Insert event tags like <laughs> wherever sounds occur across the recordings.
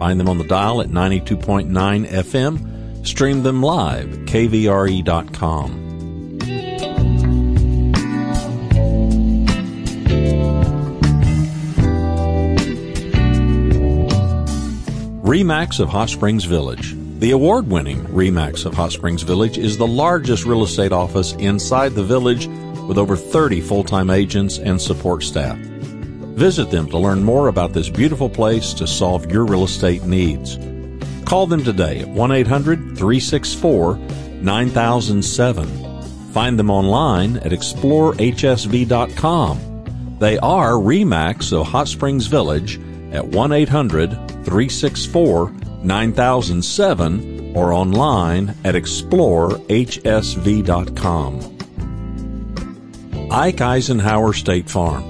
Find them on the dial at 92.9 FM. Stream them live at kvre.com. REMAX of Hot Springs Village. The award winning REMAX of Hot Springs Village is the largest real estate office inside the village with over 30 full time agents and support staff. Visit them to learn more about this beautiful place to solve your real estate needs. Call them today at 1 800 364 9007. Find them online at explorehsv.com. They are REMAX of Hot Springs Village at 1 800 364 9007 or online at explorehsv.com. Ike Eisenhower State Farm.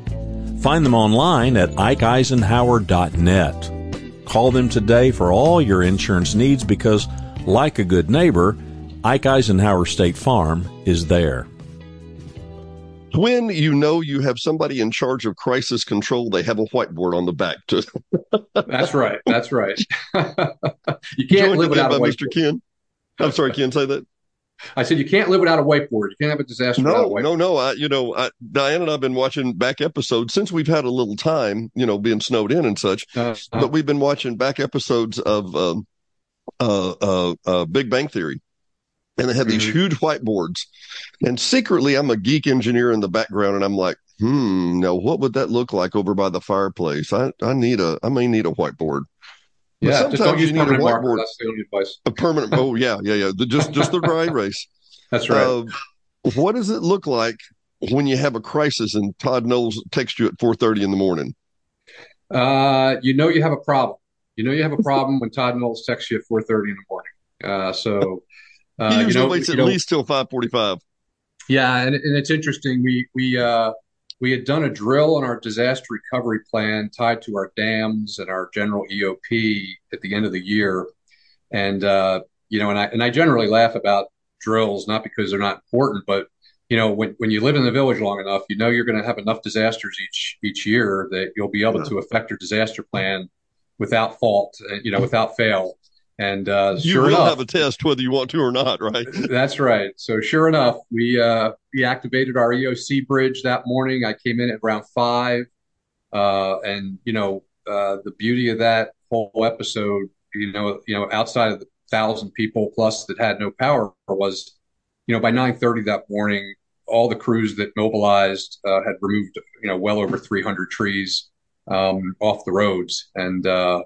Find them online at ikeeisenhower.net. Call them today for all your insurance needs because, like a good neighbor, Ike Eisenhower State Farm is there. When you know you have somebody in charge of crisis control, they have a whiteboard on the back. To <laughs> That's right. That's right. <laughs> you can't Joined live without a by whiteboard. Mr. Ken. I'm sorry, Ken. Say that. I said you can't live without a whiteboard. You can't have a disaster without a No, whiteboard. no, no. I, you know, I, Diane and I've been watching back episodes since we've had a little time. You know, being snowed in and such. Uh, But we've been watching back episodes of um, uh, uh, uh, Big Bang Theory, and they have these Mhm. huge whiteboards. And secretly, I'm a geek engineer in the background, and I'm like, hmm, now what would that look like over by the fireplace? I, I need a, I may need a whiteboard. Yeah, just don't sometimes use you need a permanent marker. whiteboard. That's the only advice. A permanent. oh yeah, yeah, yeah. The, just just the <laughs> dry erase. That's right. Uh, what does it look like when you have a crisis and Todd Knowles texts you at 4:30 in the morning? Uh, you know you have a problem. You know you have a <laughs> problem when Todd Knowles texts you at 4:30 in the morning. Uh, so <laughs> He uh, you usually know, waits you at know- least till 5:45. Yeah, and, and it's interesting. We we uh, we had done a drill on our disaster recovery plan tied to our dams and our general EOP at the end of the year, and uh, you know, and I and I generally laugh about drills not because they're not important, but you know, when when you live in the village long enough, you know you're going to have enough disasters each each year that you'll be able Yeah. to affect your disaster plan without fault, uh, you know, without fail. And uh, You sure will enough, have a test whether you want to or not, right? <laughs> that's right. So sure enough, we uh, we activated our EOC bridge that morning. I came in at around five, uh, and you know uh, the beauty of that whole episode, you know, you know, outside of the thousand people plus that had no power was, you know, by nine thirty that morning, all the crews that mobilized uh, had removed, you know, well over three hundred trees um, off the roads, and uh,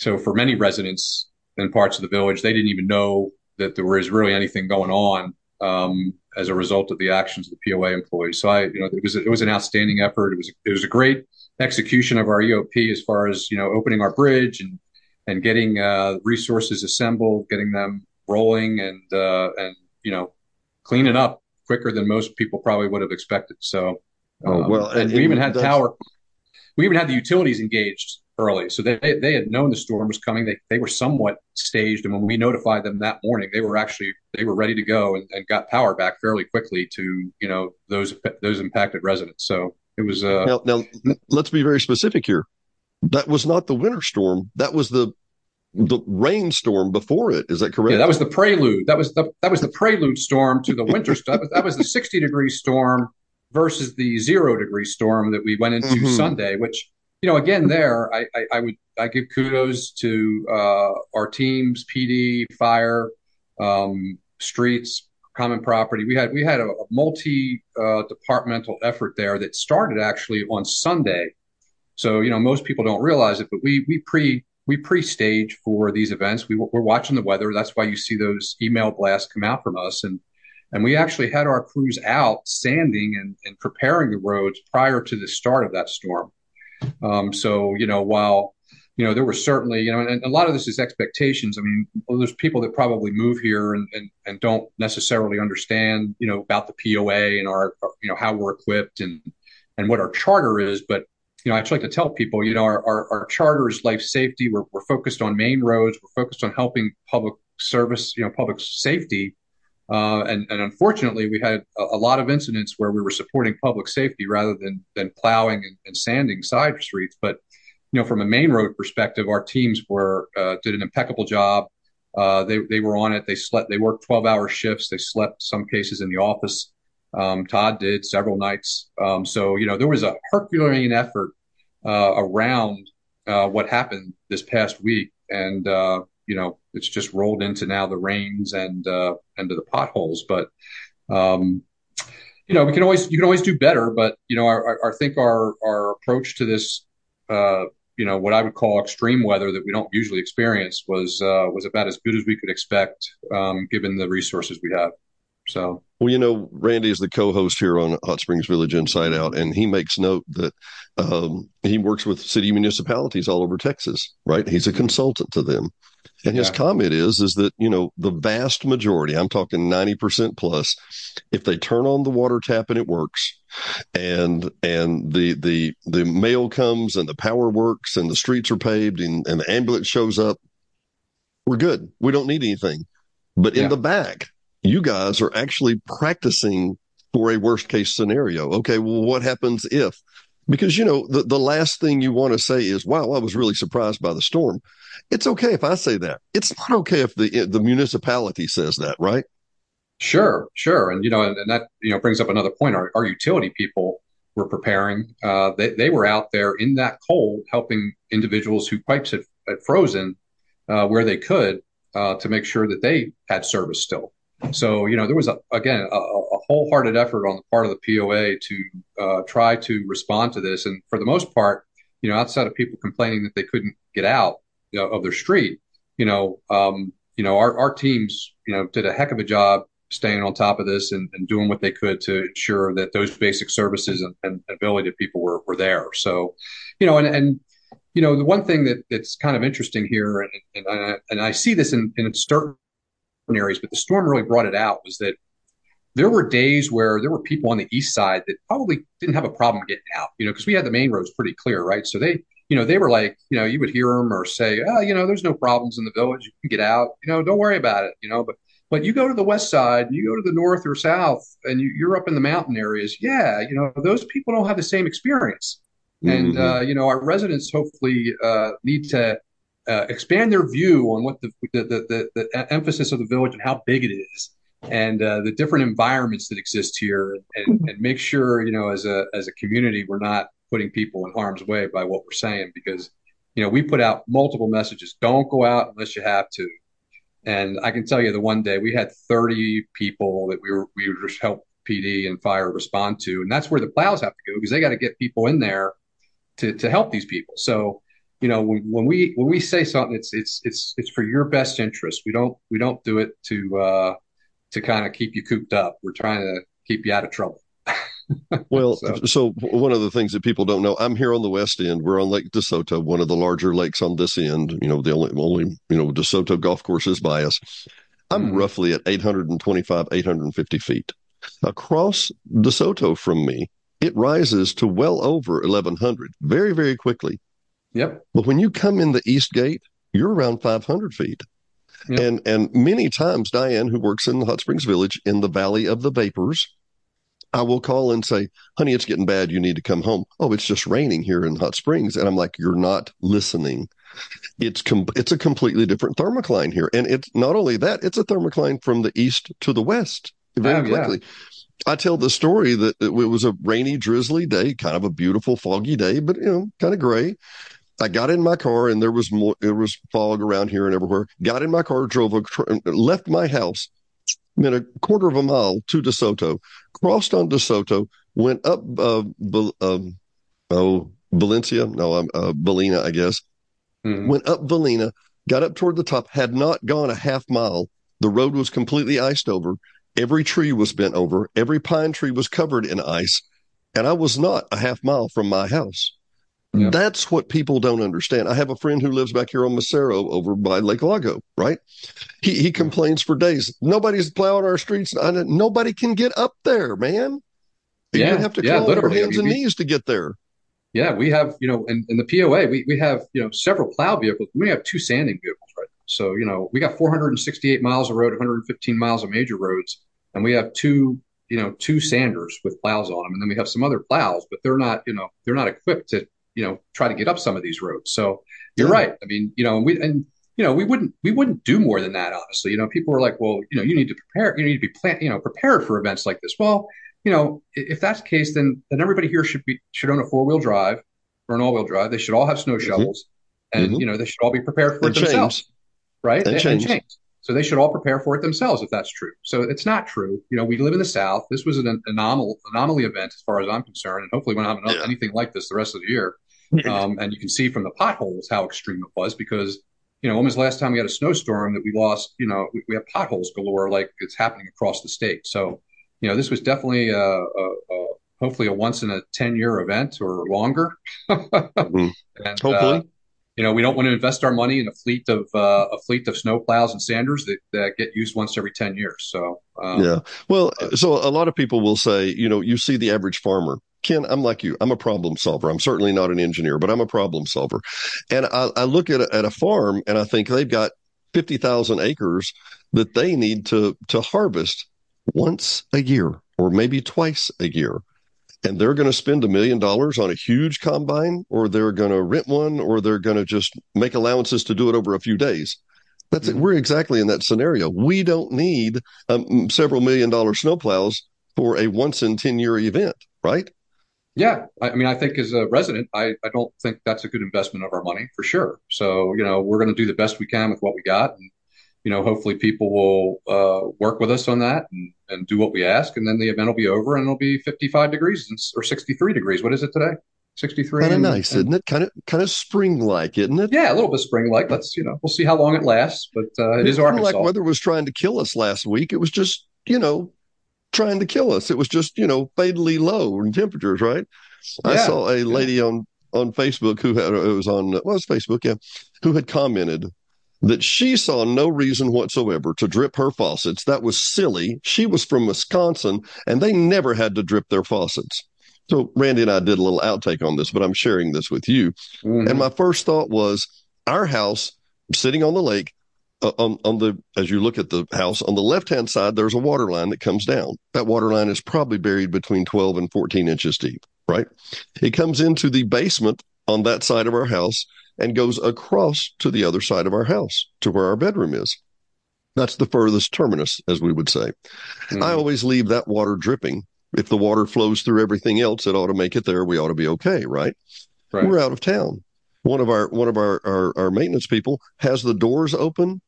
so for many residents in parts of the village, they didn't even know that there was really anything going on um, as a result of the actions of the POA employees. So I, you know, it was it was an outstanding effort. It was it was a great execution of our EOP as far as you know opening our bridge and and getting uh, resources assembled, getting them rolling, and uh, and you know cleaning up quicker than most people probably would have expected. So Oh, um, well, and, and- we even had that's- power. We even had the utilities engaged early, so they they had known the storm was coming. They they were somewhat staged, and when we notified them that morning, they were actually they were ready to go and, and got power back fairly quickly to you know those those impacted residents. So it was uh Now, now let's be very specific here. That was not the winter storm. That was the the rainstorm before it. Is that correct? yeah that was the prelude. That was the that was the prelude storm to the winter stuff. That was, that was the sixty degree storm versus the zero degree storm that we went into Mhm. Sunday, which you know, again, there I, I, I would I give kudos to uh, our teams, PD, fire, um, streets, common property. We had we had a, a multi uh, departmental effort there that started actually on Sunday. So you know most people don't realize it, but we we pre we pre-stage for these events. We, we're watching the weather. That's why you see those email blasts come out from us, and and we actually had our crews out sanding and, and preparing the roads prior to the start of that storm. Um, so you know while you know, there were certainly, you know, and, a lot of this is expectations. I mean, there's people that probably move here and, and, and don't necessarily understand, you know, about the POA and our, you know, how we're equipped and, and what our charter is. But, you know, I try to tell people, you know, our, our, our charter is life safety. We're, we're focused on main roads. We're focused on helping public service, you know, public safety. Uh, and, and unfortunately, we had a, a, lot of incidents where we were supporting public safety rather than, than plowing and, and sanding side streets. But, you know, from a main road perspective, our teams were uh, did an impeccable job. Uh, they they were on it. They slept. They worked twelve hour shifts. They slept some cases in the office. Um, Todd did several nights. Um, so you know there was a Herculean effort uh, around uh, what happened this past week, and uh, you know it's just rolled into now the rains and uh, into the potholes. But um, you know we can always you can always do better. But you know I, think our our approach to this uh, you know what I would call extreme weather that we don't usually experience was uh, was about as good as we could expect um, given the resources we have. So, well, you know, Randy is the co-host here on Hot Springs Village Inside Out, and he makes note that um, he works with city municipalities all over Texas. Right? He's a consultant to them, and his yeah. comment is is that you know the vast majority, I'm talking ninety percent plus, if they turn on the water tap and it works, and and the the the mail comes and the power works and the streets are paved and, and the ambulance shows up, we're good. We don't need anything. But in yeah. the back, you guys are actually practicing for a worst case scenario. Okay, well, what happens if? Because you know the the last thing you want to say is, "Wow, I was really surprised by the storm." It's okay if I say that. It's not okay if the the municipality says that, right? Sure, sure, and you know, and, and that you know brings up another point. Our, our utility people were preparing. Uh, they they were out there in that cold, helping individuals whose pipes had, had frozen uh, where they could uh, to make sure that they had service still. So you know, there was a, again a, a wholehearted effort on the part of the POA to uh, try to respond to this, and for the most part, you know, outside of people complaining that they couldn't get out you know, of their street, you know, um, you know, our, our teams, you know, did a heck of a job staying on top of this and, and, doing what they could to ensure that those basic services and, and ability to people were, were there. So, you know, and, and, you know, the one thing that, that's kind of interesting here, and, and, I, and I see this in, in certain areas, but the storm really brought it out was that there were days where there were people on the east side that probably didn't have a problem getting out, you know, because we had the main roads pretty clear, right? So they, you know, they were like, you know, you would hear them or say, oh, you know, there's no problems in the village. You can get out, you know, don't worry about it, you know, but but you go to the west side, you go to the north or south, and you, are up in the mountain areas. Yeah, you know those people don't have the same experience, and mm-hmm. uh, you know our residents hopefully uh, need to uh, expand their view on what the the, the the, the emphasis of the village and how big it is, and uh, the different environments that exist here, and, mm-hmm. and make sure you know as a as a community we're not putting people in harm's way by what we're saying because you know we put out multiple messages: don't go out unless you have to and I can tell you the one day we had 30 people that we were, we were just help PD and fire respond to. And that's where the plows have to go because they got to get people in there to, to help these people. So, you know, when, when we, when we say something, it's, it's, it's, it's for your best interest. We don't, we don't do it to, uh, to kind of keep you cooped up. We're trying to keep you out of trouble. <laughs> well, so. so. one of the things that people don't know, I'm here on the west end. We're on Lake DeSoto, one of the larger lakes on this end. You know, the only only you know DeSoto golf course is by us. I'm mm. roughly at 825, 850 feet across DeSoto from me. It rises to well over 1100 very very quickly. Yep. But when you come in the east gate, you're around 500 feet. Yep. And and many times Diane, who works in the Hot Springs Village in the Valley of the Vapors, I will call and say, honey, it's getting bad. You need to come home. Oh, it's just raining here in Hot Springs. And I'm like, you're not listening. It's com- it's a completely different thermocline here. And it's not only that, it's a thermocline from the east to the west very oh, quickly. Yeah. I tell the story that it was a rainy, drizzly day, kind of a beautiful, foggy day, but you know, kind of gray. I got in my car and there was more, there was fog around here and everywhere. Got in my car, drove, a, left my house, went a quarter of a mile to DeSoto, crossed on DeSoto, went up, uh, um, oh, Valencia, no, um, uh, I guess, mm-hmm. went up Ballena, got up toward the top, had not gone a half mile. The road was completely iced over. Every tree was bent over. Every pine tree was covered in ice. And I was not a half mile from my house. Yep. That's what people don't understand. I have a friend who lives back here on Macero over by Lake Lago, right? He, he mm-hmm. complains for days. Nobody's plowing our streets. Nobody can get up there, man. Yeah, you have to yeah, crawl on hands and knees to get there. Yeah, we have, you know, in, in the POA, we, we have, you know, several plow vehicles. We have two sanding vehicles right now. So, you know, we got 468 miles of road, 115 miles of major roads, and we have two, you know, two sanders with plows on them. And then we have some other plows, but they're not, you know, they're not equipped to, you know, try to get up some of these roads. So you're yeah. right. I mean, you know, we, and, you know, we wouldn't we wouldn't do more than that, honestly. You know, people were like, well, you know, you need to prepare, you need to be plan, you know, prepared for events like this. Well, you know, if that's the case, then then everybody here should be should own a four wheel drive or an all wheel drive. They should all have snow mm-hmm. shovels, mm-hmm. and mm-hmm. you know they should all be prepared for and it themselves, chains. right? And, and, chains. and, chains. So they should all prepare for it themselves if that's true. So it's not true. You know, we live in the South. This was an anomaly anomaly event as far as I'm concerned, and hopefully we won't have yeah. anything like this the rest of the year. <laughs> Um, and you can see from the potholes how extreme it was because you know, when was the last time we had a snowstorm that we lost? You know, we, we have potholes galore, like it's happening across the state. So you know, this was definitely a, a, a hopefully a once in a 10 year event or longer. <laughs> mm-hmm. and, hopefully. Uh, you know, we don't want to invest our money in a fleet of uh, a fleet of snowplows and sanders that, that get used once every ten years. So um, yeah, well, uh, so a lot of people will say, you know, you see the average farmer. Ken, I'm like you. I'm a problem solver. I'm certainly not an engineer, but I'm a problem solver. And I, I look at a, at a farm and I think they've got fifty thousand acres that they need to to harvest once a year or maybe twice a year. And they're going to spend a million dollars on a huge combine, or they're going to rent one, or they're going to just make allowances to do it over a few days. That's mm-hmm. it. We're exactly in that scenario. We don't need um, several million dollar snowplows for a once in 10 year event, right? Yeah. I, mean, I think as a resident, I, I don't think that's a good investment of our money for sure. So, you know, we're going to do the best we can with what we got. And you know, hopefully people will uh, work with us on that and, and do what we ask. And then the event will be over and it'll be 55 degrees or 63 degrees. What is it today? 63. Kind of nice, and, isn't it? Kind of, kind of spring-like, isn't it? Yeah, a little bit spring-like. Let's, you know, we'll see how long it lasts, but uh, it is Arkansas. Like weather was trying to kill us last week. It was just, you know, trying to kill us. It was just, you know, fatally low in temperatures, right? Yeah, I saw a lady yeah. on on Facebook who had it was on well, it was Facebook, yeah, who had commented that she saw no reason whatsoever to drip her faucets. That was silly. She was from Wisconsin and they never had to drip their faucets. So Randy and I did a little outtake on this, but I'm sharing this with you. Mm-hmm. And my first thought was our house sitting on the lake uh, on, on the, as you look at the house on the left hand side, there's a water line that comes down. That water line is probably buried between 12 and 14 inches deep, right? It comes into the basement on that side of our house and goes across to the other side of our house to where our bedroom is. That's the furthest terminus, as we would say. Mm. I always leave that water dripping. If the water flows through everything else, it ought to make it there. We ought to be okay, right? right. We're out of town. One of our one of our, our, our maintenance people has the doors open,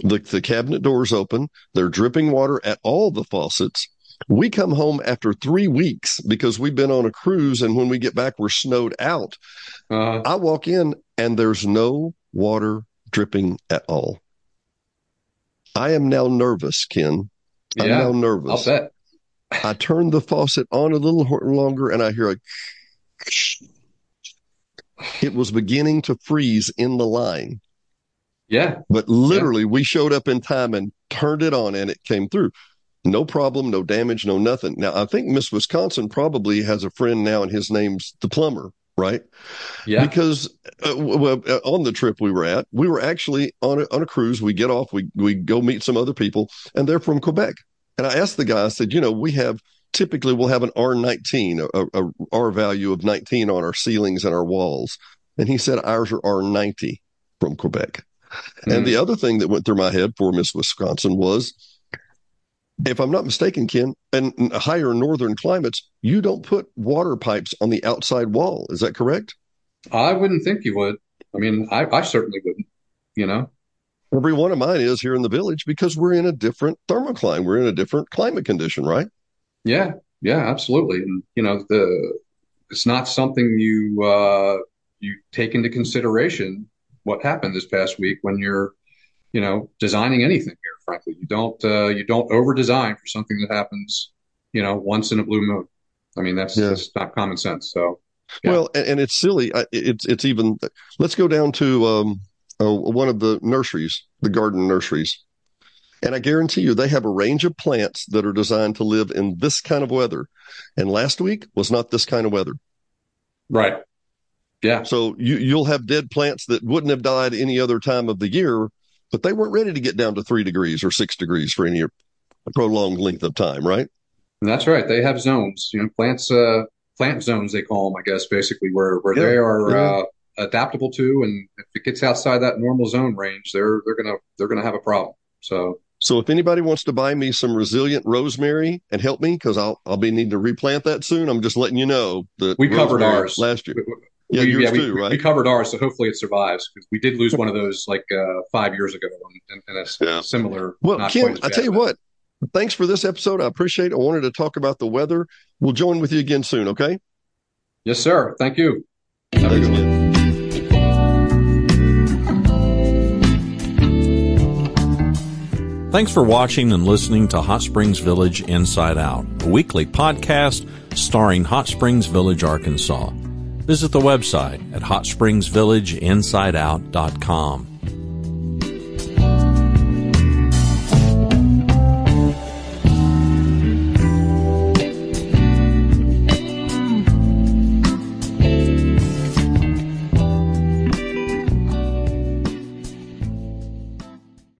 the, the cabinet doors open. They're dripping water at all the faucets. We come home after three weeks because we've been on a cruise, and when we get back, we're snowed out. Uh, I walk in and there's no water dripping at all. I am now nervous, Ken. Yeah, I'm now nervous. I'll bet. I turn the faucet on a little longer and I hear a. <laughs> It was beginning to freeze in the line. Yeah. But literally, yeah. we showed up in time and turned it on and it came through. No problem, no damage, no nothing. Now, I think Miss Wisconsin probably has a friend now, and his name's the plumber, right? Yeah. Because uh, well, uh, on the trip we were at, we were actually on a, on a cruise. We get off, we we go meet some other people, and they're from Quebec. And I asked the guy, I said, you know, we have typically we'll have an R19, a, a R value of 19 on our ceilings and our walls, and he said ours are R90 from Quebec. Mm. And the other thing that went through my head for Miss Wisconsin was if I'm not mistaken, Ken, in higher northern climates, you don't put water pipes on the outside wall. Is that correct? I wouldn't think you would. I mean, I, I certainly wouldn't, you know. Every one of mine is here in the village because we're in a different thermocline. We're in a different climate condition, right? Yeah, yeah, absolutely. And you know, the it's not something you uh, you take into consideration what happened this past week when you're you know designing anything here. Frankly, you don't uh, you don't over design for something that happens you know once in a blue moon. I mean, that's, yeah. that's not common sense. So. Yeah. Well, and, and, it's silly. It's it's even. Let's go down to um, uh, one of the nurseries, the garden nurseries. And I guarantee you, they have a range of plants that are designed to live in this kind of weather. And last week was not this kind of weather. Right. Yeah. So you, you'll have dead plants that wouldn't have died any other time of the year, but they weren't ready to get down to three degrees or six degrees for any prolonged length of time, right? That's right. They have zones, you know, plants, uh, plant zones, they call them, I guess, basically where, where yeah. they are, yeah. uh, adaptable to. And if it gets outside that normal zone range, they're, they're going to, they're to have a problem. So, so if anybody wants to buy me some resilient rosemary and help me, because I'll I'll be needing to replant that soon. I'm just letting you know that we covered ours last year. Yeah, we, yeah, too, we, right? we, covered ours, so hopefully it survives because we did lose one of those like uh, five years ago, and, and it's yeah. similar. Well, Ken, I tell you what, thanks for this episode. I appreciate it. I wanted to talk about the weather. We'll join with you again soon. Okay. Yes, sir. Thank you. Have a good one. Thanks for watching and listening to Hot Springs Village Inside Out, a weekly podcast starring Hot Springs Village, Arkansas. Visit the website at hotspringsvillageinsideout.com.